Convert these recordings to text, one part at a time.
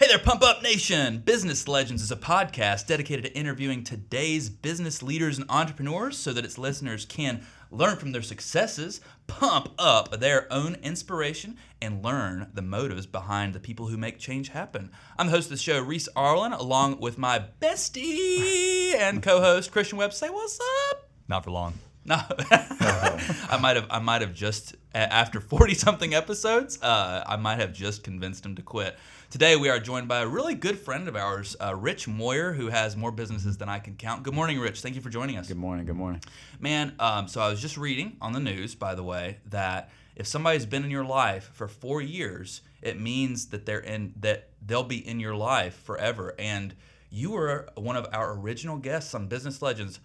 Hey there, Pump Up Nation! Business Legends is a podcast dedicated to interviewing today's business leaders and entrepreneurs so that its listeners can learn from their successes, pump up their own inspiration, and learn the motives behind the people who make change happen. I'm the host of the show, Reese Arlen, along with my bestie and co-host Christian Webb. Say what's up? Not for long. No, I might have. I might have just after forty something episodes. Uh, I might have just convinced him to quit. Today we are joined by a really good friend of ours, uh, Rich Moyer, who has more businesses than I can count. Good morning, Rich. Thank you for joining us. Good morning. Good morning. Man, um, so I was just reading on the news, by the way, that if somebody's been in your life for four years, it means that they're in that they'll be in your life forever. And you were one of our original guests on Business Legends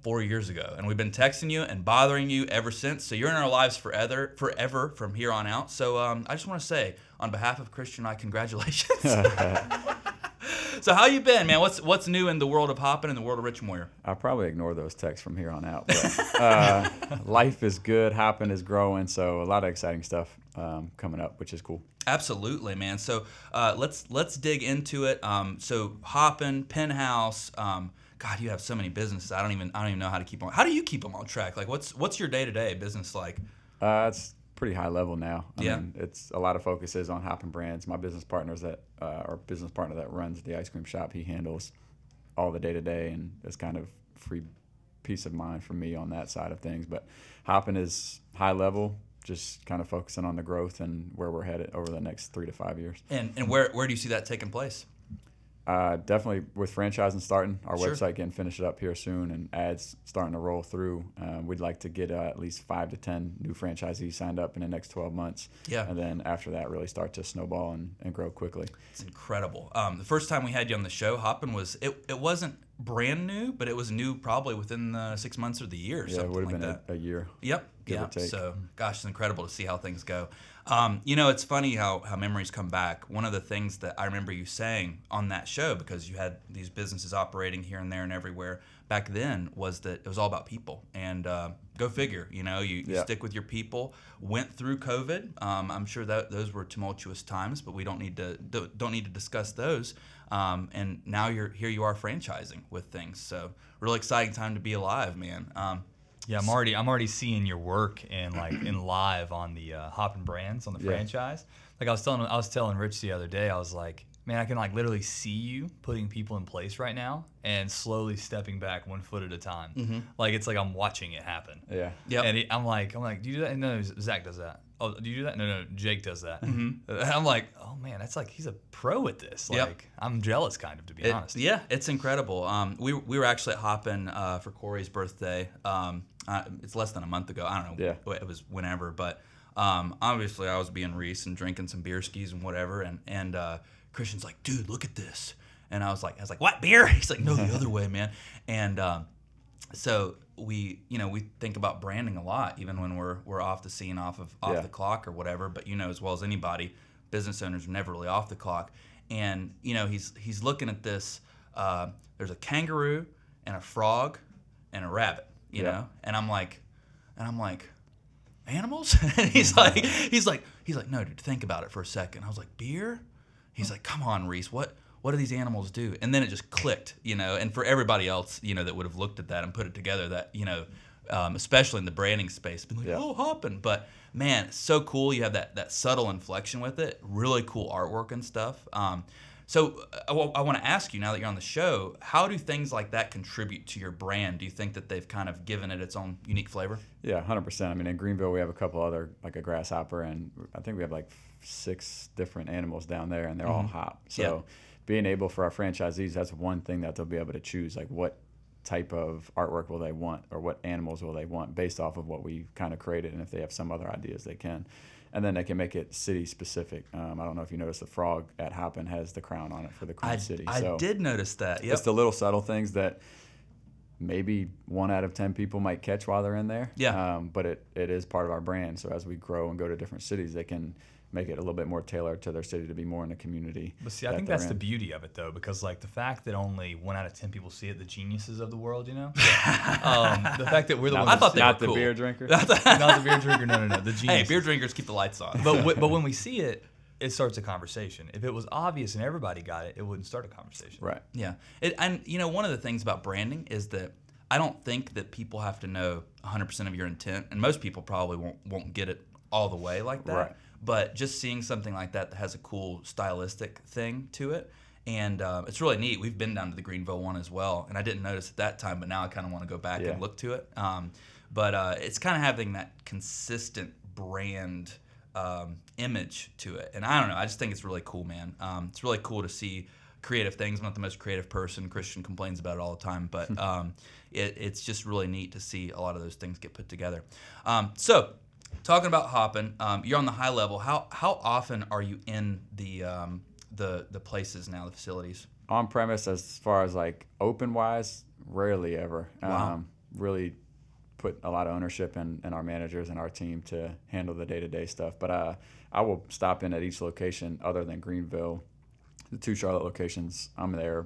four years ago, and we've been texting you and bothering you ever since. So you're in our lives forever, forever from here on out. So um, I just want to say, on behalf of Christian and I, congratulations. so how you been, man? What's what's new in the world of Hoppin and the world of Rich Moyer? I'll probably ignore those texts from here on out. But, uh, life is good, Hoppin is growing, so a lot of exciting stuff um, coming up, which is cool. Absolutely, man. So uh, let's let's dig into it. Um, so Hoppin, Pinhouse. Um, God, you have so many businesses. I don't even I don't even know how to keep them. How do you keep them on track? Like, what's what's your day to day business like? Uh, it's pretty high level now. I Yeah. mean, it's a lot of focus is on Hoppin' Brands. My business partners that uh, our business partner that runs the ice cream shop, he handles all the day to day, and it's kind of free peace of mind for me on that side of things. But Hoppin' is high level, just kind of focusing on the growth and where we're headed over the next three to five years. And and where where do you see that taking place? Uh, definitely with franchising starting, our Sure. website getting finished up here soon, and ads starting to roll through. Um, we'd like to get uh, at least five to ten new franchisees signed up in the next 12 months. Yeah. And then after that, really start to snowball and, and grow quickly. It's incredible. Um, the first time we had you on the show, Hoppin was it, it wasn't brand new, but it was new probably within the six months or the year. Or Yeah, it something would have like been that. a, a year. Yep. give or yeah. take. So, gosh, it's incredible to see how things go. Um, you know, it's funny how, how memories come back. One of the things that I remember you saying on that show, because you had these businesses operating here and there and everywhere back then, was that it was all about people. And uh, go figure, you know, you, you Yeah. stick with your people. Went through COVID. Um, I'm sure that those were tumultuous times, but we don't need to don't need to discuss those. Um, and now you're here. You are franchising with things. So really exciting time to be alive, man. Um, Yeah, I'm already I'm already seeing your work and like in live on the uh, Hoppin' Brands on the Yeah. franchise. Like I was telling I was telling Rich the other day, I was like, man, I can like literally see you putting people in place right now and slowly stepping back one foot at a time. Like it's like I'm watching it happen. Yeah. Yeah. And he, I'm like, I'm like, do you do that? And No, Zach does that. Oh, do you do that? No, no, Jake does that. I'm like, oh man, that's like he's a pro at this. Yep. Like I'm jealous, kind of, to be It- honest. Yeah, it's incredible. Um, we, we were actually at Hoppin uh, for Corey's birthday. Um, uh, it's less than a month ago. I don't know. Yeah. It was whenever, but um, obviously I was being Reese and drinking some beer skis and whatever. And and uh, Christian's like, dude, look at this. And I was like, I was like, what beer? He's like, no, the other way, man. And um, so we you know we think about branding a lot even when we're we're off the scene off of off Yeah. the clock or whatever but you know as well as anybody business owners are never really off the clock. And you know he's he's looking at this uh, there's a kangaroo and a frog and a rabbit you Yeah. know? And i'm like and i'm like animals? And he's like he's like he's like no dude think about it for a second. I was like beer? He's like come on reese what what do these animals do? And then it just clicked you know and for everybody else you know that would have looked at that and put it together that you know um, especially in the branding space been like Yeah. oh hopping. But man so cool you have that that subtle inflection with it. Really cool artwork and stuff. Um, so uh, I, want to ask you now that you're on the show how do things like that contribute to your brand do you think that they've kind of given it its own unique flavor Yeah, hundred percent. I mean, in Greenville, we have a couple other like a grasshopper, and I think we have like six different animals down there, and they're all hop. So, Yeah. being able for our franchisees, that's one thing that they'll be able to choose. Like, what type of artwork will they want, or what animals will they want, based off of what we kind of created, and if they have some other ideas, they can. And then they can make it city specific. Um, I don't know if you noticed the frog at Hoppin has the crown on it for the Queen I, City. I so did notice that yep. it's the little subtle things that maybe one out of ten people might catch while they're in there. Yeah. Um, but it, it is part of our brand. So as we grow and go to different cities, they can make it a little bit more tailored to their city to be more in the community. But see, I that think that's the beauty of it, though, because like the fact that only one out of ten people see it, the geniuses of the world, you know, um, the fact that we're the Not ones. I thought they not were the cool. beer drinker. not the beer drinker, no, no, no, the geniuses. hey beer drinkers keep the lights on but w- but when we see it, it starts a conversation. If it was obvious and everybody got it, it wouldn't start a conversation. Right. Yeah. It, and you know, one of the things about branding is that I don't think that people have to know 100% of your intent, and most people probably won't won't get it all the way like that. Right. But just seeing something like that that has a cool stylistic thing to it, and um, it's really neat. We've been down to the Greenville one as well, and I didn't notice at that time, but now I kind of want to go back Yeah. and look to it. Um, but uh, it's kind of having that consistent brand um, image to it, and I don't know. I just think it's really cool, man. Um, it's really cool to see creative things. I'm not the most creative person. Christian complains about it all the time, but um, it, it's just really neat to see a lot of those things get put together. Um, so, talking about Hoppin, um, you're on the high level. How how often are you in the um, the the places now, the facilities? on premise as far as like open wise rarely ever Wow. um, really put a lot of ownership in, in our managers and our team to handle the day-to-day stuff but uh, i will stop in at each location other than greenville the two charlotte locations i'm there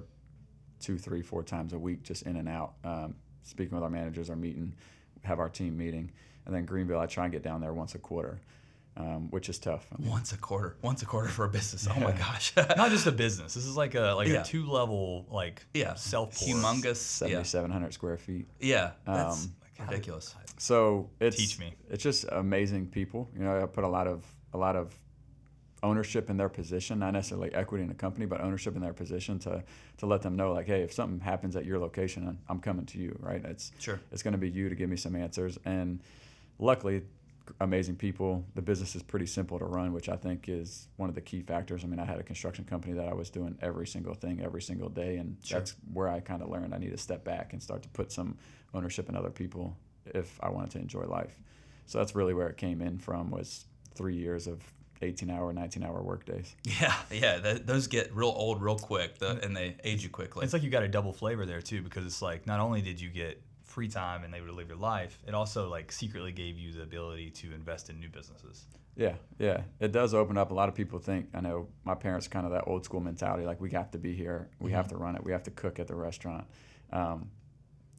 two three four times a week just in and out um, speaking with our managers our meeting have our team meeting and then greenville i try and get down there once a quarter um, which is tough I mean, Once a quarter. Once a quarter for a business. Oh my gosh. Not just a business. This is like a like Yeah. a two level like yeah. self Humongous. Yeah. 7700 square feet Yeah. That's Um, ridiculous. So it's Teach me. It's just amazing people. You know, I put a lot of a lot of ownership in their position, not necessarily equity in the company, but ownership in their position to to let them know like, hey, if something happens at your location, I'm coming to you, right? It's Sure. it's going to be you to give me some answers, and luckily. Amazing people. The business is pretty simple to run, which I think is one of the key factors. I mean, I had a construction company that I was doing every single thing every single day, and Sure. that's where I kind of learned I need to step back and start to put some ownership in other people if I wanted to enjoy life. So that's really where it came in from was three years of 18 hour, 19 hour work days. Yeah. Yeah. That, those get real old real quick, the, and they age you quickly. It's like you got a double flavor there too, because it's like not only did you get free time and able to live your life, it also like secretly gave you the ability to invest in new businesses. Yeah, yeah. It does open up. A lot of people think, I know my parents kind of that old school mentality, like we have to be here, we have to run it, we have to cook at the restaurant. Um,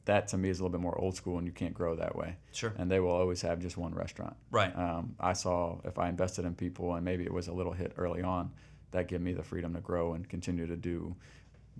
that to me is a little bit more old school and you can't grow that way. Sure. And they will always have just one restaurant. Right. Um, I saw if I invested in people and maybe it was a little hit early on, that gave me the freedom to grow and continue to do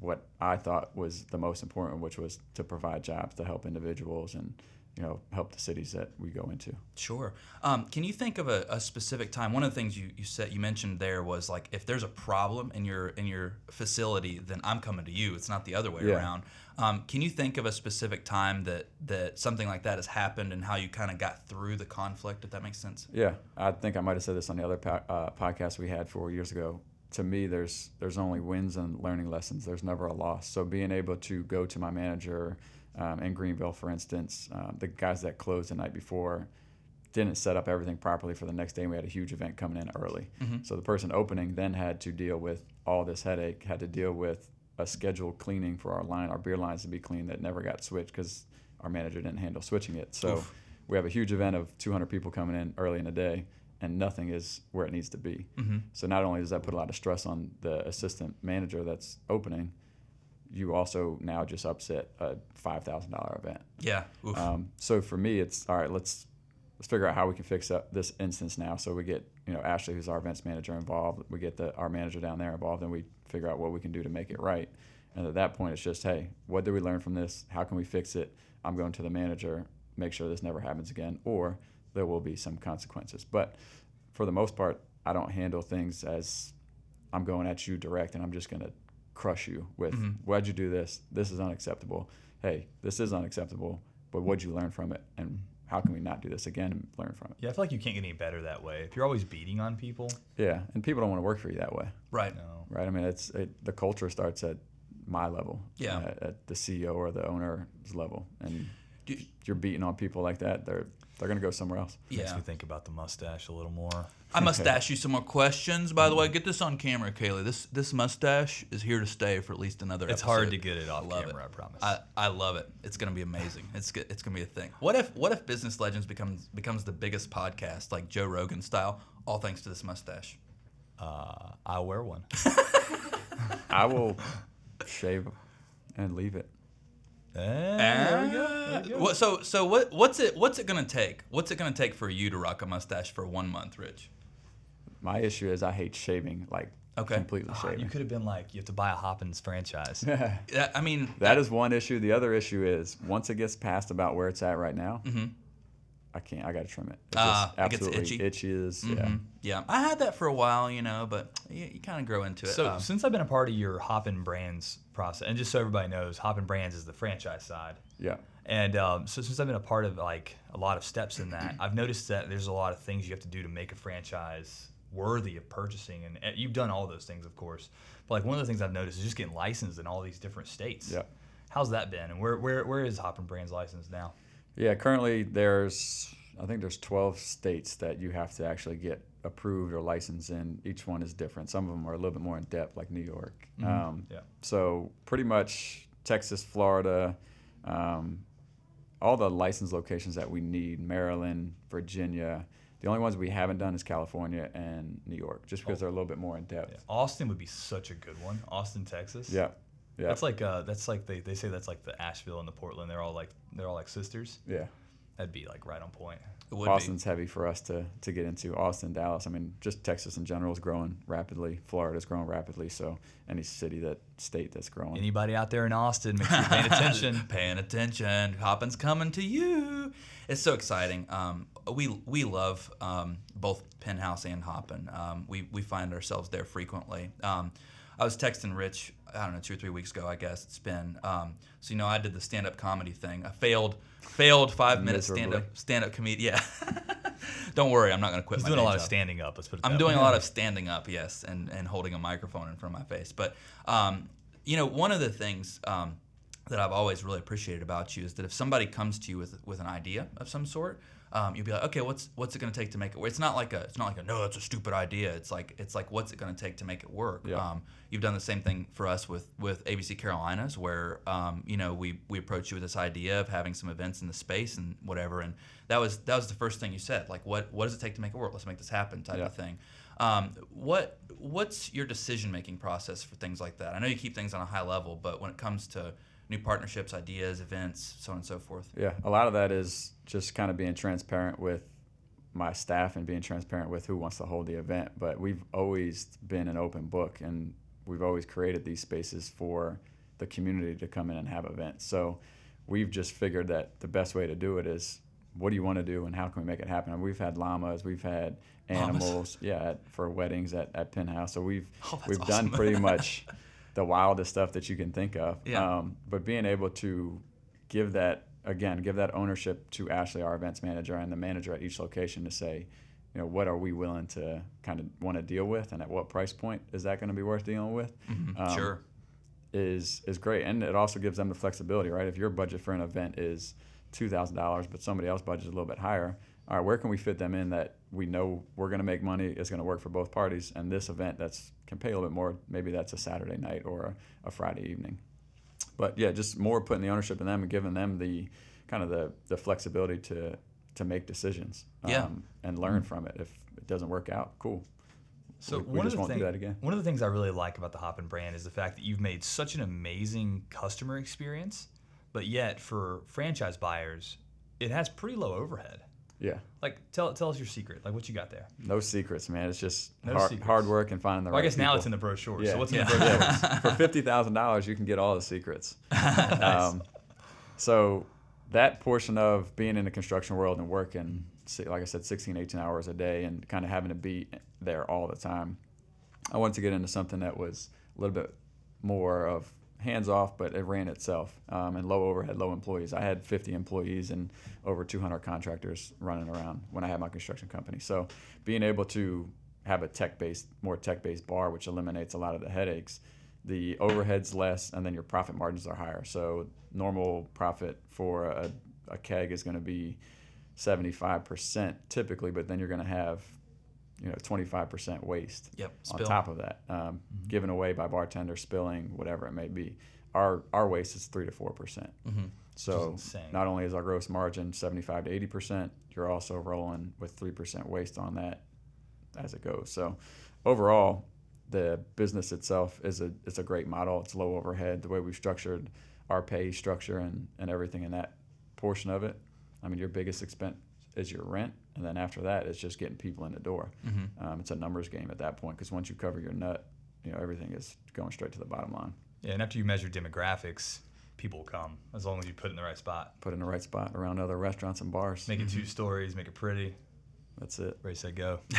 what I thought was the most important, which was to provide jobs to help individuals and you know help the cities that we go into. Sure. Um, can you think of a, a specific time? One of the things you, you said you mentioned there was like if there's a problem in your in your facility, then I'm coming to you. It's not the other way Yeah. around. Um, can you think of a specific time that that something like that has happened and how you kind of got through the conflict? If that makes sense. Yeah, I think I might have said this on the other po- uh, podcast we had four years ago. To me, there's there's only wins and learning lessons. There's never a loss. So being able to go to my manager um, in Greenville, for instance, um, the guys that closed the night before didn't set up everything properly for the next day, and we had a huge event coming in early. So the person opening then had to deal with all this headache, had to deal with a scheduled cleaning for our line, our beer lines to be cleaned that never got switched because our manager didn't handle switching it. So Oof. we have a huge event of 200 people coming in early in the day, and nothing is where it needs to be. Mm-hmm. So not only does that put a lot of stress on the assistant manager that's opening, you also now just upset a five thousand dollar event. Yeah. Um, so for me, it's all right. Let's let's figure out how we can fix up this instance now. So we get you know Ashley, who's our events manager, involved. We get the our manager down there involved, and we figure out what we can do to make it right. And at that point, it's just hey, what did we learn from this? How can we fix it? I'm going to the manager, make sure this never happens again, or there will be some consequences. But for the most part, I don't handle things as I'm going at you direct, and I'm just going to crush you with Mhm. why'd you do this? This is unacceptable. Hey, this is unacceptable, but what'd you learn from it? And how can we not do this again and learn from it? Yeah, I feel like you can't get any better that way. If you're always beating on people, Yeah, and people don't want to work for you that way, right. no. right? I mean, it's it, the culture starts at my level, Yeah. at, at the CEO or the owner's level, and Do- you're beating on people like that, they're they're gonna go somewhere else. Yeah. Makes Yeah. me think about the mustache a little more. I must ask you some more questions. By the way, get this on camera, Kaylee. This this mustache is here to stay for at least another. It's hard to get it off love camera, it. I promise. I, I love it. It's gonna be amazing. It's it's gonna be a thing. What if what if Business Legends becomes becomes the biggest podcast like Joe Rogan style, all thanks to this mustache? uh, I'll wear one. I will shave and leave it. Eh, there we go. There we go. What, so so what what's it what's it gonna take? What's it gonna take for you to rock a mustache for one month, Rich? My issue is I hate shaving, like Okay. completely Ah, shaving. you could have been like, you have to buy a Hoppins franchise. Yeah, I mean, That is one issue. The other issue is once it gets past about where it's at right now, Mhm. I can't. I got to trim it. It Ah, just it gets absolutely itchy. itches. Yeah. mhm, yeah. I had that for a while, you know, but you, you kind of grow into it. So Um, since I've been a part of your Hoppin Brands process, and just so everybody knows, Hoppin Brands is the franchise side. Yeah. And um, so since I've been a part of like a lot of steps in that, I've noticed that there's a lot of things you have to do to make a franchise worthy of purchasing, and, and you've done all those things, of course. But like one of the things I've noticed is just getting licensed in all these different states. Yeah. How's that been? And where where where is Hoppin Brands licensed now? Yeah. Currently, there's I think there's 12 states that you have to actually get approved or licensed in. Each one is different. Some of them are a little bit more in depth, like New York. Um, Yeah. So pretty much Texas, Florida, um, all the license locations that we need, Maryland, Virginia. The only ones we haven't done is California and New York, just because Oh. they're a little bit more in depth. Yeah. Austin would be such a good one. Austin, Texas. Yeah. Yeah. That's like uh, that's like they, they say that's like the Asheville and the Portland. They're all like they're all like sisters. yeah. That'd be like right on point. it would Austin's heavy for us to, to get into. Austin, Dallas. I mean, just Texas in general is growing rapidly. Florida's growing rapidly. So any city that state that's growing. Anybody out there in Austin, make sure you're paying attention. Paying attention. Hoppin's coming to you. It's so exciting. Um, we we love um, both Pinhouse and Hoppin. Um, we we find ourselves there frequently. Um, I was texting Rich. I don't know, two or three weeks ago, I guess it's been. Um, so you know, I did the stand-up comedy thing. I failed, failed five-minute stand-up stand-up comedian. Yeah. don't worry, I'm not going to quit. He's doing a lot of standing up. Let's put it. I'm doing way. a lot of standing up, yes, and, and holding a microphone in front of my face. But um, you know, one of the things um, that I've always really appreciated about you is that if somebody comes to you with with an idea of some sort, um, you'll be like, okay, what's what's it going to take to make it work? It's not like a it's not like a no, that's a stupid idea. It's like it's like what's it going to take to make it work? Yeah. Um, you've done the same thing for us with with ABC Carolinas, where um, you know we we approached you with this idea of having some events in the space and whatever, and that was that was the first thing you said. Like, what what does it take to make it work? Let's make this happen, type Yeah. of thing. Um, what what's your decision making process for things like that? I know you keep things on a high level, but when it comes to new partnerships, ideas, events, so on and so forth. Yeah, a lot of that is just kind of being transparent with my staff and being transparent with who wants to hold the event. But we've always been an open book, and we've always created these spaces for the community to come in and have events. So we've just figured that the best way to do it is what do you want to do and how can we make it happen? And we've had llamas, we've had Llamas? animals, yeah, at, for weddings at, at Pinhouse. So we've Oh, we've awesome. done pretty much the wildest stuff that you can think of. Yeah. Um, but being able to give that again, give that ownership to Ashley, our events manager, and the manager at each location to say, you know, what are we willing to kind of want to deal with, and at what price point is that going to be worth dealing with? Mhm, Um, sure. Is is great, and it also gives them the flexibility, right? If your budget for an event is two thousand dollars, but somebody else budget is a little bit higher, all right, where can we fit them in that we know we're going to make money, it's going to work for both parties, and this event that's can pay a little bit more, maybe that's a Saturday night or a, a Friday evening. But yeah, just more putting the ownership in them and giving them the kind of the, the flexibility to to make decisions Yeah. um, and learn from it. If it doesn't work out, cool. So we, we one just of the won't thing- do that again. One of the things I really like about the Hoppin brand is the fact that you've made such an amazing customer experience, but yet for franchise buyers, it has pretty low overhead. Yeah, Like tell tell us your secret. Like what you got there. no secrets, man. It's just No hard, hard work and finding the Well, I right. guess now it's in the brochure. Yeah. So what's in Yeah. the brochure? For fifty thousand dollars, you can get all the secrets. um, so that portion of being in the construction world and working, like I said, 16, 18 hours a day, and kind of having to be there all the time, I wanted to get into something that was a little bit more of hands off, but it ran itself um, and low overhead, low employees. I had 50 employees and over 200 contractors running around when I had my construction company. So being able to have a tech-based, more tech-based bar, which eliminates a lot of the headaches, the overhead's less, and then your profit margins are higher. So normal profit for a, a keg is going to be 75% typically, but then you're going to have you know 25% waste Yep. on top of that, um, given away by bartender, spilling, whatever it may be. Our our waste is three to four percent. Mhm. So not only is our gross margin seventy five to eighty percent, you're also rolling with three percent waste on that as it goes. So overall, the business itself is a it's a great model. It's low overhead. The way we've structured our pay structure and, and everything in that portion of it. I mean, your biggest expense is your rent, and then after that, it's just getting people in the door. Mm-hmm. Um, it's a numbers game at that point because once you cover your nut, you know everything is going straight to the bottom line. Yeah, and after you measure demographics, people will come as long as you put it in the right spot. Put in the right spot around other restaurants and bars. Make it two stories, make it pretty. That's it. Ready, set, go.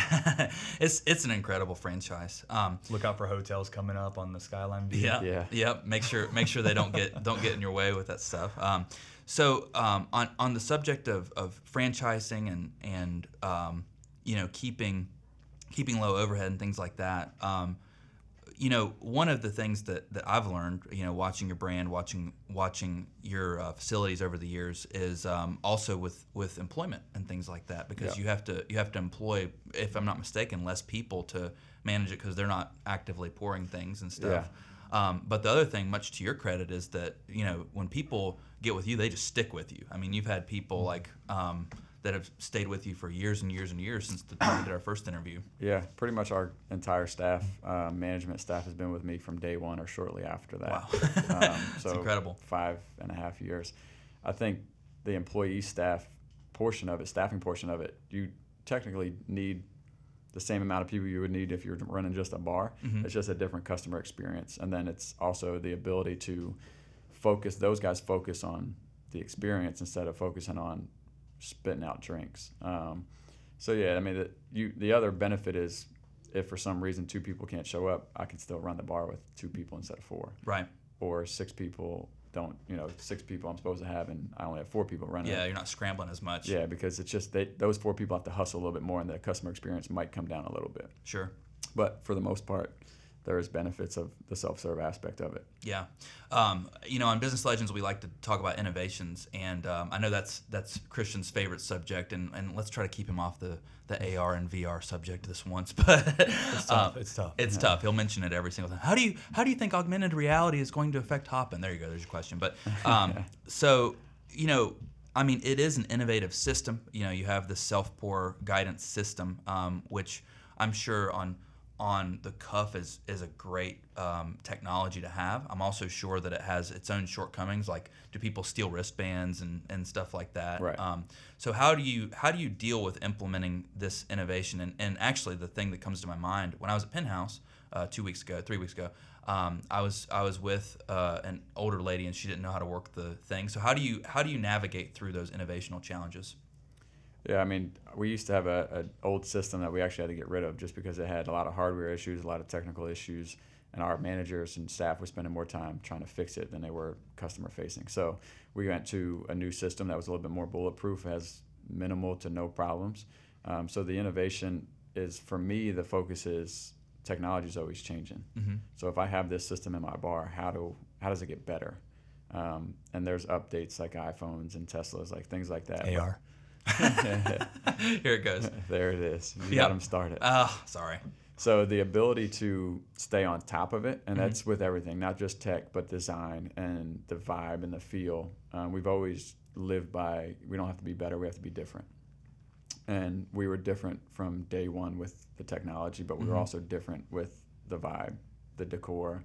it's it's an incredible franchise. Um, Look out for hotels coming up on the skyline view. yeah, Yeah. Yep. Make sure make sure they don't get don't get in your way with that stuff. Um, so um, on on the subject of, of franchising and and um, you know keeping keeping low overhead and things like that. Um, you know, one of the things that, that I've learned, you know, watching your brand, watching watching your uh, facilities over the years, is um, also with, with employment and things like that, because Yeah. you have to you have to employ, if I'm not mistaken, less people to manage it because they're not actively pouring things and stuff. Um, but the other thing, much to your credit, is that you know when people get with you, they just stick with you. I mean, you've had people like um, that have stayed with you for years and years and years since the time we did our first interview. Yeah, pretty much our entire staff, uh, management staff, has been with me from day one or shortly after that. Wow. um, It's so incredible. Five and a half years. I think the employee staff portion of it, staffing portion of it, you technically need the same amount of people you would need if you're running just a bar. Mhm. It's just a different customer experience, and then it's also the ability to focus. Those guys focus on the experience instead of focusing on spitting out drinks. Um, so yeah, I mean, the, you the other benefit is if for some reason two people can't show up, I can still run the bar with two people instead of four, Right. or six people don't. You know, six people I'm supposed to have, and I only have four people running. Yeah, you're not scrambling as much. Yeah, because it's just they, those four people have to hustle a little bit more, and the customer experience might come down a little bit. Sure. But for the most part, there is benefits of the self-serve aspect of it. Yeah, um, you know, on Business Legends, we like to talk about innovations, and um, I know that's that's Christian's favorite subject, and, and let's try to keep him off the, the AR and VR subject this once. But It's tough. um, it's tough. It's tough. He'll mention it every single time. How do you how do you think augmented reality is going to affect Hoppin? There you go. There's your question. But um, so you know, I mean, it is an innovative system. You know, you have the self pour guidance system, um, which I'm sure on on the cuff is is a great um, technology to have. I'm also sure that it has its own shortcomings. Like, do people steal wristbands and, and stuff like that? Right. Um, so how do you how do you deal with implementing this innovation? And, and actually, the thing that comes to my mind when I was at Pinhouse uh, two weeks ago, three weeks ago, um, I was I was with uh, an older lady and she didn't know how to work the thing. So how do you how do you navigate through those innovational challenges? Yeah, I mean, we used to have a, an old system that we actually had to get rid of just because it had a lot of hardware issues, a lot of technical issues, and our managers and staff were spending more time trying to fix it than they were customer facing. So we went to a new system that was a little bit more bulletproof, has minimal to no problems. Um, so the innovation is, for me, the focus is technology is always changing. Mm-hmm. So if I have this system in my bar, how do how does it get better? Um, and there's updates like iPhones and Teslas, like things like that. But- AR. Here it goes. there it is. You Yep. got them started. Ah, sorry. So the ability to stay on top of it, and Mhm. that's with everything, not just tech, but design and the vibe and the feel. Um, we've always lived by we don't have to be better, we have to be different. And we were different from day one with the technology, but we were Mhm. also different with the vibe, the decor,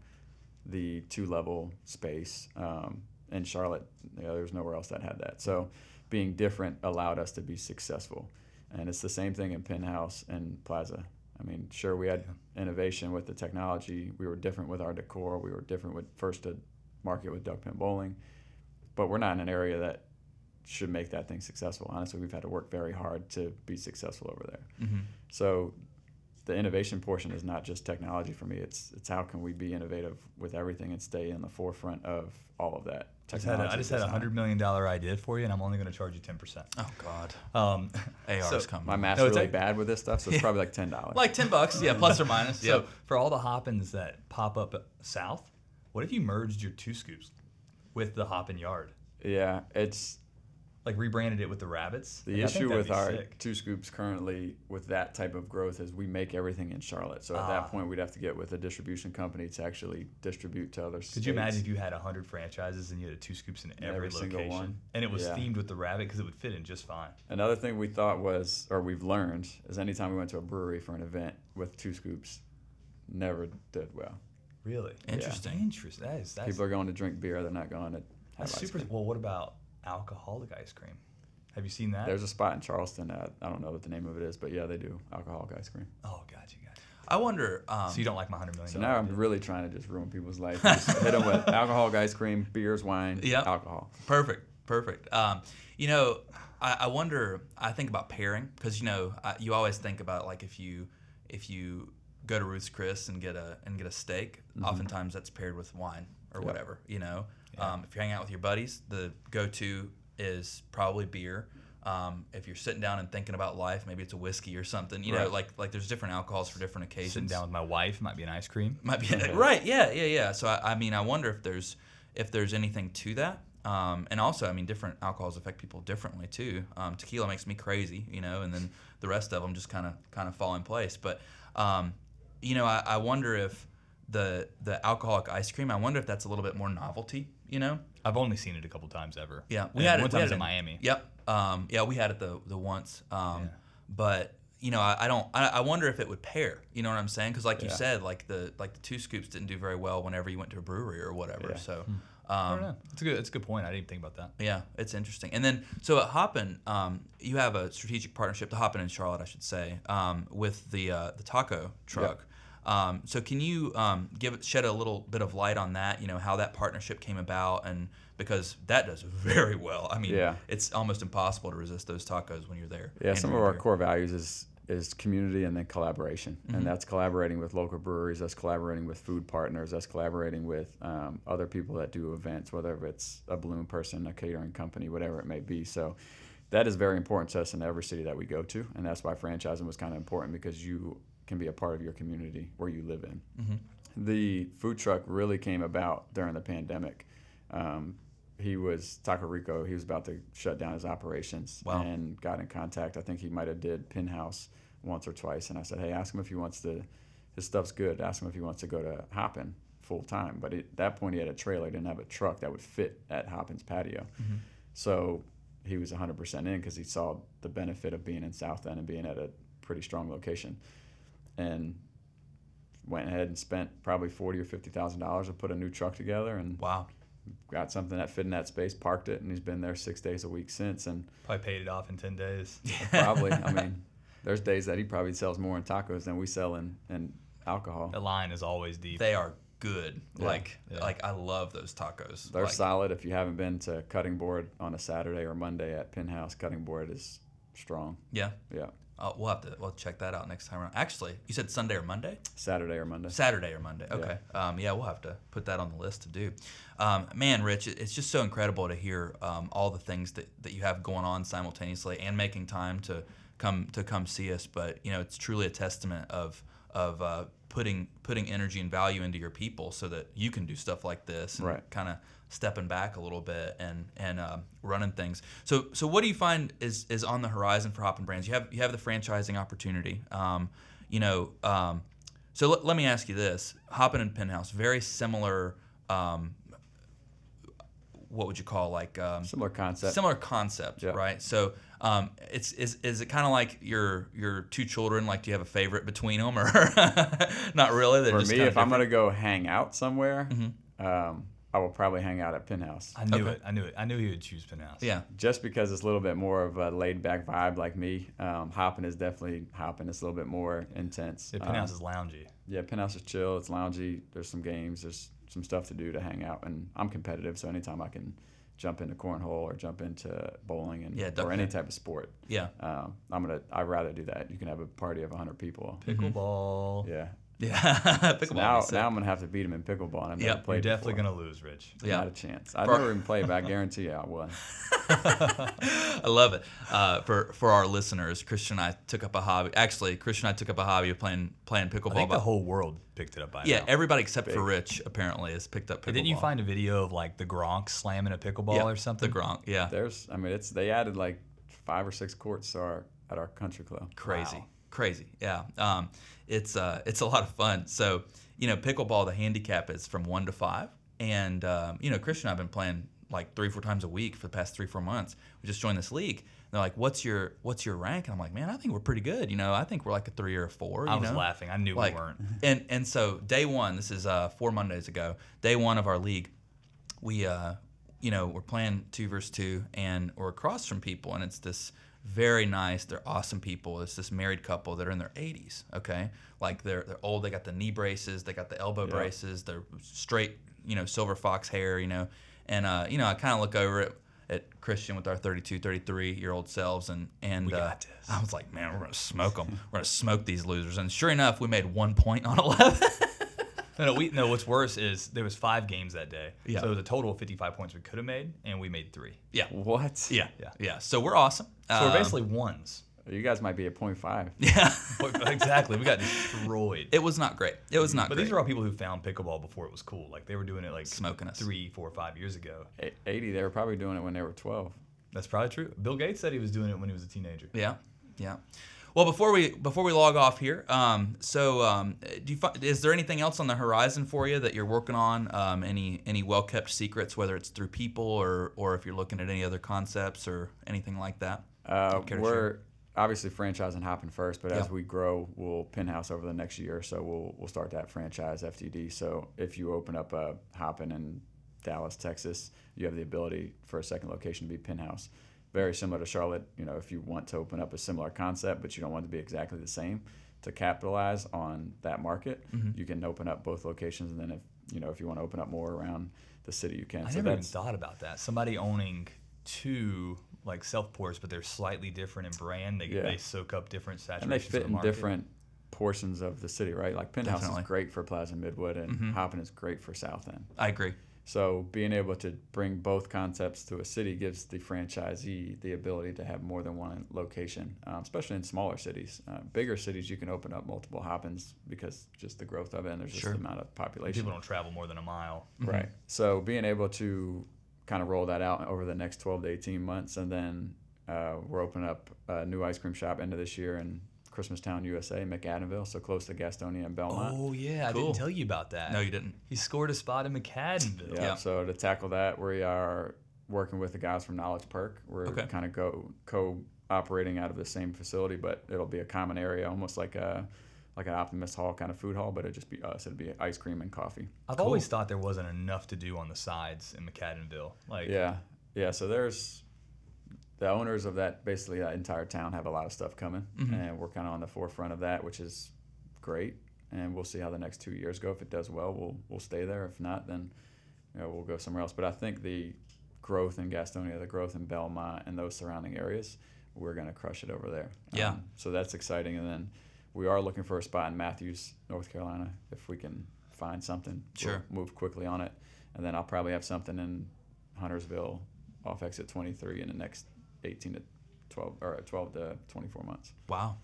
the two level space. Um, in Charlotte, you know, there's nowhere else that had that. So being different allowed us to be successful. And it's the same thing in Pinhouse and Plaza. I mean, sure, we had innovation with the technology. We were different with our decor. We were different with first to market with Duck Pin Bowling. But we're not in an area that should make that thing successful. Honestly, we've had to work very hard to be successful over there. Mm-hmm. So the innovation portion is not just technology for me. It's it's how can we be innovative with everything and stay in the forefront of all of that. I just had a, I just had a hundred million dollar idea for you, and I'm only going to charge you ten percent. Oh God. Um, AR's so- coming. My math's No, really a- bad with this stuff, so it's Yeah. probably like ten dollars. like ten bucks, yeah, plus or minus. So for all the Hoppins that pop up south, what if you merged your two scoops with the Hoppin Yard? yeah, it's Like rebranded it with the rabbits? the Like, issue with our sick. two scoops currently with that type of growth is we make everything in Charlotte. So at Ah. that point, we'd have to get with a distribution company to actually distribute to other states. Could you imagine if you had hundred franchises and you had two scoops in every, Every single location, one? and it was Yeah. themed with the rabbit because it would fit in just fine? Another thing we thought was, or we've learned, is anytime we went to a brewery for an event with two scoops, never did well. Really Interesting. Interesting. That is that's, People are going to drink beer; they're not going to have that's super. Well, what about alcoholic ice cream? Have you seen that? There's a spot in Charleston. Uh, I don't know what the name of it is, but yeah, they do alcoholic ice cream. oh, gotcha, gotcha. I wonder. Um, So you don't like my hundred million? So now I'm really trying to just ruin people's life. Just hit them with alcoholic ice cream, beers, wine, Yep. alcohol. Perfect, perfect. Um, you know, I, I wonder. I think about pairing because you know I, you always think about like if you if you go to Ruth's Chris and get a and get a steak, oftentimes that's paired with wine or Yep. whatever. You know, Yeah. um, if you're hanging out with your buddies, the go-to is probably beer. Um, if you're sitting down and thinking about life, maybe it's a whiskey or something. You know, like like there's different alcohols for different occasions. sitting down with my wife. Might be an ice cream. Might be right. Yeah, yeah, yeah. So I, I mean, I wonder if there's if there's anything to that. Um, and also, I mean, different alcohols affect people differently too. Um, tequila makes me crazy, you know, and then the rest of them just kind of kind of fall in place. But um, you know, I, I wonder if the the alcoholic ice cream. I wonder if that's a little bit more novelty. You know. I've only seen it a couple times ever. Yeah, we had it. One time it in Miami. Yep. Um, yeah, we had it the the once. Um, Yeah. But you know, I, I don't. I, I wonder if it would pair. You know what I'm saying? Because like you said, like the like the two scoops didn't do very well whenever you went to a brewery or whatever. Yeah. So. I don't Um, know. It's a good. It's a good point. I didn't even think about that. yeah, it's interesting. And then, so at Hoppin, um, you have a strategic partnership, the Hoppin in Charlotte, I should say, um, with the uh, the taco truck. Um, so can you um, give shed a little bit of light on that? You know how that partnership came about, and because that does very well. I mean, Yeah. it's almost impossible to resist those tacos when you're there. Yeah, some of our core values is is community and then collaboration, Mm-hmm. and that's collaborating with local breweries, that's collaborating with food partners, that's collaborating with um, other people that do events, whether it's a balloon person, a catering company, whatever it may be. So that is very important to us in every city that we go to, and that's why franchising was kind of important because you can be a part of your community where you live in. Mm-hmm. The food truck really came about during the pandemic. Um, he was Taco Rico. He was about to shut down his operations Wow. and got in contact. I think he might have did Pinhouse once or twice, and I said, "Hey, ask him if he wants to. His stuff's good. Ask him if he wants to go to Hoppin full time." But at that point, he had a trailer. He didn't have a truck that would fit at Hoppin's patio. Mm-hmm. So he was 100% in because he saw the benefit of being in South End and being at a pretty strong location, and went ahead and spent probably forty or fifty thousand dollars to put a new truck together and Wow. got something that fit in that space, parked it, and he's been there six days a week since. And Probably paid it off in ten days. probably, I mean, there's days that he probably sells more in tacos than we sell in, in alcohol. The line is always deep. They are good. Yeah. Like Yeah. like I love those tacos. They're like, solid. If you haven't been to Cutting Board on a Saturday or Monday at Pinhouse, Cutting Board is strong. Yeah. Yeah, Oh, we'll have to we'll check that out next time around. Actually, you said Sunday or Monday? Saturday or Monday. Saturday or Monday. Okay. Um, yeah, we'll have to put that on the list to do. Um, man, Rich, it's just so incredible to hear um, all the things that, that you have going on simultaneously and making time to come to come see us. But you know, it's truly a testament of of uh, putting putting energy and value into your people so that you can do stuff like this and Right. kind of stepping back a little bit and and um, running things. So so what do you find is is on the horizon for Hoppin Brands? You have you have the franchising opportunity. Um, you know, um, so let, let me ask you this: Hoppin and Pinhouse, very similar. Um, what would you call like um, Similar concept. similar concept, Yeah. right? So um, it's is is it kind of like your your two children? Like, do you have a favorite between them, or not really? They're For just me, kinda if I'm gonna go hang out somewhere, Mm-hmm. um, I will probably hang out at Pinhouse. I knew Okay. it. I knew it. I knew he would choose Pinhouse. yeah, just because it's a little bit more of a laid back vibe like me. Um, Hoppin is definitely hopping. It's a little bit more intense. Yeah, Um, is loungy. yeah, Pinhouse is chill. It's loungy. There's some games. There's some stuff to do to hang out, and I'm competitive, so anytime I can jump into cornhole or jump into bowling and Yeah, or any type of sport, yeah, um, I'm gonna. I'd rather do that. You can have a party of 100 people. Pickleball. Yeah. yeah. So now, would be sick. now I'm gonna have to beat him in pickleball. And I've Yep. never You're played. You're definitely before. gonna lose, Rich. yeah. Not a chance. I For- never even played, but I guarantee you I won. I love it. Uh, for for our listeners, Christian and I took up a hobby. Actually, Christian and I took up a hobby of playing playing pickleball. I think the whole world picked it up by yeah, now. everybody except for Rich apparently has picked up pickleball. Didn't you find a video of like the Gronk slamming a pickleball yeah, or something? The Gronk, yeah, There's. I mean, it's they added like five or six courts to our at our country club. crazy, Wow. Crazy. Yeah, um, it's uh, it's a lot of fun. So you know, pickleball the handicap is from one to five, and um, you know, Christian and I've been playing like three four times a week for the past three four months. We just joined this league. And they're like, "What's your what's your rank?" And I'm like, "Man, I think we're pretty good. You know, I think we're like a three or a four. I was know? laughing. I knew like we weren't. and and so day one this is uh four mondays ago day one of our league we uh you know, we're playing two versus two, and we're across from people, and it's this very nice. They're awesome people. It's this married couple that are in their 80s. Okay, like they're they're old. They got the knee braces. They got the elbow Yeah. braces. They're straight, you know, silver fox hair. You know, and uh, you know, I kind of look over at at Christian with our 32, 33 year old selves, and and uh. I was like, man, we're gonna smoke them. we're gonna smoke these losers. And sure enough, we made one point on 11. No, no, we no. What's worse is there was five games that day, Yeah. so it was a total of 55 points we could have made, and we made three. yeah, What? yeah, Yeah. yeah. So we're awesome. So Um, we're basically ones. You guys might be at point five. yeah. exactly, we got destroyed. It was not great. It was not but great. these are all people who found pickleball before it was cool. Like they were doing it like Smoking us. three, four, five years ago. 80, they were probably doing it when they were 12. That's probably true. Bill Gates said he was doing it when he was a teenager. Yeah, yeah. Well, before we before we log off here, um, so um, do you fi- is there anything else on the horizon for you that you're working on? Um, any any well kept secrets, whether it's through people or or if you're looking at any other concepts or anything like that? Uh, we're obviously franchising Hoppin first, but as we grow, we'll Pinhouse over the next year. So we'll we'll start that franchise FDD. So if you open up a Hoppin in Dallas, Texas, you have the ability for a second location to be Pinhouse. Very similar to Charlotte. You know, if you want to open up a similar concept, but you don't want it to be exactly the same, to capitalize on that market, Mm-hmm. you can open up both locations. And then if you know if you want to open up more around the city, you can. I so never even thought about that. Somebody owning two like self pours, but they're slightly different in brand. They Yeah. they soak up different saturations. and they fit the in market. different portions of the city, right? Like Pinhouse Definitely. is great for Plaza Midwood, and Hoppin is great for South End. I agree. So being able to bring both concepts to a city gives the franchisee the ability to have more than one location, um, especially in smaller cities. Uh, bigger cities, you can open up multiple Hoppins because just the growth of it, and there's just the amount of population. People don't travel more than a mile. Right. So being able to kind of roll that out over the next 12 to 18 months, and then uh, we're opening up a new ice cream shop into this year in Christmastown, USA, McAdenville, so close to Gastonia and Belmont. Oh yeah, I didn't tell you about that. No, you didn't. He scored a spot in McAdenville. Yeah. Yeah. So to tackle that, we are working with the guys from Knowledge Perk. We're Okay. kind of go co-operating out of the same facility, but it'll be a common area, almost like a like an Optimist Hall kind of food hall, but it'd just be us. It'd be ice cream and coffee. I've Cool. always thought there wasn't enough to do on the sides in McAdenville. Like Yeah, yeah. So there's the owners of that basically that entire town have a lot of stuff coming, Mhm. and we're kind of on the forefront of that, which is great. And we'll see how the next two years go. If it does well, we'll we'll stay there. If not, then you know, we'll go somewhere else. But I think the growth in Gastonia, the growth in Belmont, and those surrounding areas, we're going to crush it over there. Yeah. Um, so that's exciting. And then we are looking for a spot in Matthews, North Carolina, if we can find something. Sure. We'll move quickly on it, and then I'll probably have something in Huntersville off exit 23 in the next 18 to 12 or 12 to 24 months. Wow.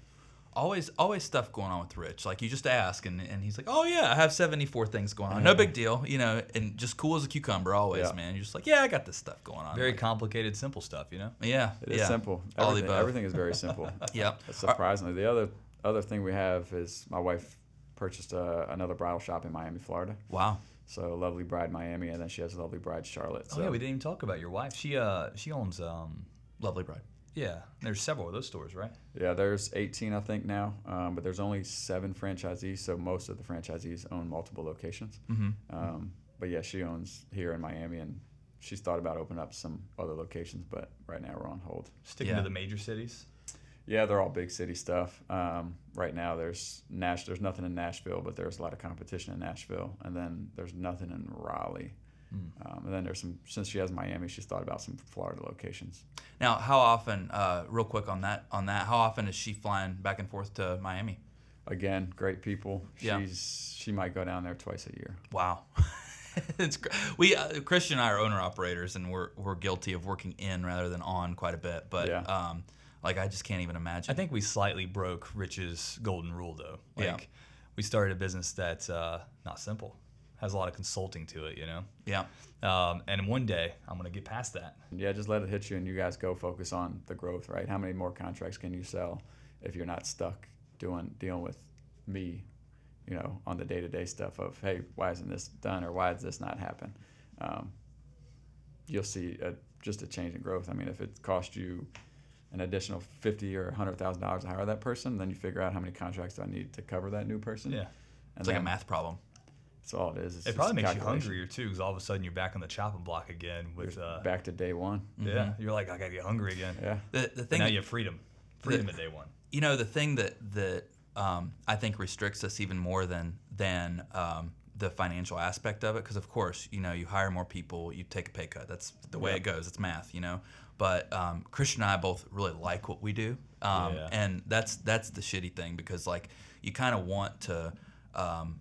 Always, always stuff going on with Rich. Like you just ask, and, and he's like, "Oh yeah, I have seventy four things going on. No big deal, you know." And just cool as a cucumber, always, Yeah. man. You're just like, "Yeah, I got this stuff going on." very Like, complicated, simple stuff, you know. yeah, It is yeah. simple. All the Everything, above. everything is very simple. Yep. Surprisingly, the other other thing we have is my wife purchased a, another bridal shop in Miami, Florida. Wow. So Lovely Bride Miami, and then she has a Lovely Bride Charlotte. Oh So yeah, we didn't even talk about your wife. She uh she owns um Lovely bride. yeah. There's several of those stores, right? Yeah, there's 18 I think now, um, but there's only seven franchisees, so most of the franchisees own multiple locations. Mm-hmm. Um, but yeah, she owns here in Miami, and she's thought about opening up some other locations, but right now we're on hold. Sticking Yeah. to the major cities. Yeah, they're all big city stuff. Um, right now, there's Nash. There's nothing in Nashville, but there's a lot of competition in Nashville, and then there's nothing in Raleigh. Um, and then there's some. Since she has Miami, she's thought about some Florida locations. Now, how often? Uh, real quick on that. On that, how often is she flying back and forth to Miami? Again, great people. Yeah. She's she might go down there twice a year. Wow. it's we uh, Christian and I are owner operators, and we're we're guilty of working in rather than on quite a bit. But Yeah. um, like I just can't even imagine. I think we slightly broke Rich's golden rule though. Like Yeah. we started a business that's uh, not simple. Has a lot of consulting to it, you know. Yeah. Um, and one day I'm gonna get past that. Yeah, just let it hit you, and you guys go focus on the growth. Right? How many more contracts can you sell if you're not stuck doing dealing with me? You know, on the day to day stuff of hey, why isn't this done or why does this not happen? Um, you'll see a, just a change in growth. I mean, if it cost you an additional fifty or hundred thousand dollars to hire that person, then you figure out how many contracts do I need to cover that new person. Yeah. and It's like a math problem. That's all it is. It's It probably makes you hungrier too, because all of a sudden you're back on the chopping block again with. You're Uh, back to day one. Yeah, you're like, I gotta get hungry again. Yeah. The the But thing now that- you have freedom, freedom at day one. you know the thing that that um, I think restricts us even more than than um, the financial aspect of it because of course you know you hire more people you take a pay cut that's the way Yeah. it goes it's math you know but um, Christian and I both really like what we do um, Yeah. and that's that's the shitty thing because like you kind of want to um,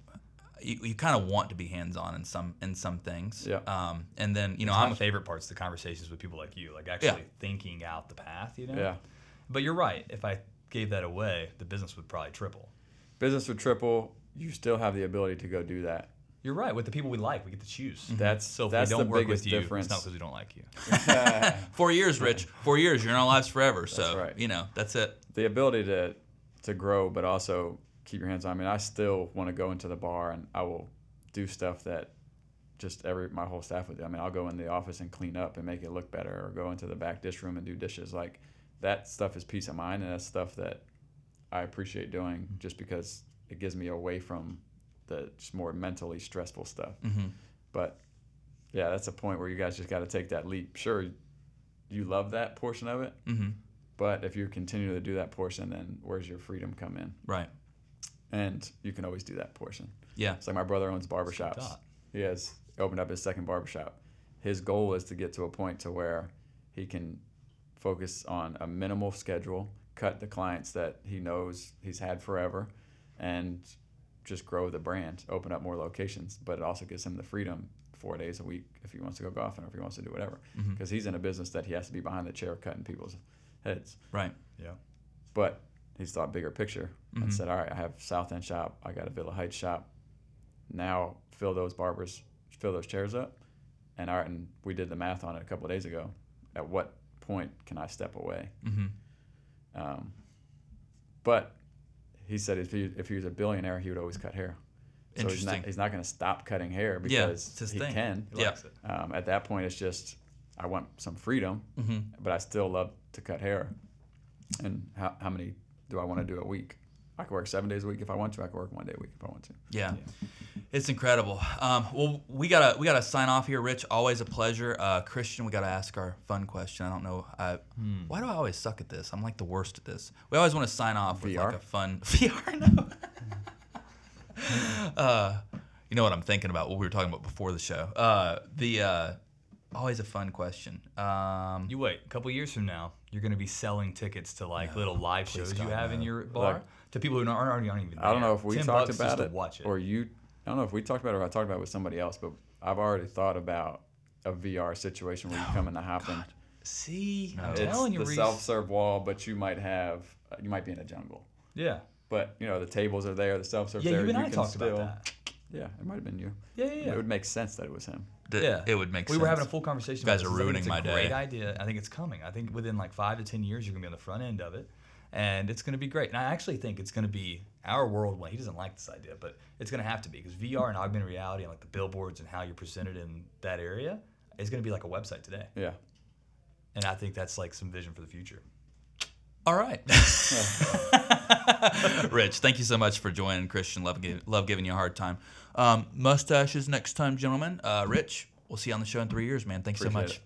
you, you kind of want to be hands on in some in some things Yeah. um, and then you know my I'm a favorite parts, the conversations with people like you, like actually thinking out the path, you know. Yeah. But you're right. If I gave that away, the business would probably triple. Business would triple. You still have the ability to go do that. You're right. With the people we like, we get to choose. That's So if that's we don't the work biggest with you, difference. it's not because we don't like you. four years Rich four years you're in our lives forever so That's right. you know that's it the ability to to grow, but also keep your hands on. I mean, I still want to go into the bar and I will do stuff that just every my whole staff would do. I mean, I'll go in the office and clean up and make it look better, or go into the back dish room and do dishes. Like that stuff is peace of mind, and that's stuff that I appreciate doing just because it gives me away from the just more mentally stressful stuff. hmm But yeah, that's a point where you guys just got to take that leap. Sure, you love that portion of it, hmm but if you continue to do that portion, then where's your freedom come in? right And you can always do that portion. yeah It's like my brother owns barbershops. He has opened up his second barbershop. His goal is to get to a point to where he can focus on a minimal schedule, cut the clients that he knows he's had forever, and just grow the brand, open up more locations. But it also gives him the freedom four days a week if he wants to go golfing or if he wants to do whatever. Because he's in a business that he has to be behind the chair cutting people's heads. right Yeah. But he's thought bigger picture Mhm. and said, all right, I have South End shop, I got a Villa Heights shop. Now fill those barbers, fill those chairs up. And all right, and we did the math on it a couple of days ago. At what point can I step away? hmm Um, but he said if he, if he was a billionaire, he would always cut hair. So he's not, he's not going to stop cutting hair because his he thing. can. He Yeah. Um, at that point, it's just I want some freedom, hmm but I still love to cut hair. And how, how many do I want to do a week? I could work seven days a week if I want to. I could work one day a week if I want to. Yeah. It's incredible. Um, well, we gotta we gotta sign off here, Rich. Always a pleasure. Uh, Christian, we gotta ask our fun question. I don't know. I, Why do I always suck at this? I'm like the worst at this. We always want to sign off with VR? like a fun VR. No. uh, you know what I'm thinking about? What we were talking about before the show. Uh, the uh, always a fun question. Um, You wait. A couple years from now, you're going to be selling tickets to like little live shows you God, have in your bar Look, to people who aren't, aren't, aren't even. I don't know if we 10 talked about it, watch it. or you. I don't know if we talked about it or I talked about it with somebody else, but I've already thought about a VR situation where you come in the happen. see, I'm It's telling you, the Reese. self-serve wall, but you might have uh, you might be in a jungle. yeah. But you know the tables are there, the self-serve Yeah, there. you and I can talked still, about that. Yeah, it might have been you. Yeah, yeah, yeah. It would make sense that it was him. That yeah. it would make sense. we sense. were having a full conversation. You guys about are this. I think ruining it's a Great day. idea. I think it's coming. I think within like five to ten years, you're gonna be on the front end of it, and it's gonna be great. And I actually think it's gonna be our world. When he doesn't like this idea, but it's gonna have to be because VR and augmented reality and like the billboards and how you're presented in that area is gonna be like a website today. Yeah. And I think that's like some vision for the future. All right. Rich, thank you so much for joining. Christian, love, gi- love giving you a hard time. Um, mustaches next time, gentlemen. Uh, Rich, we'll see you on the show in three years, man. Thanks so much. it.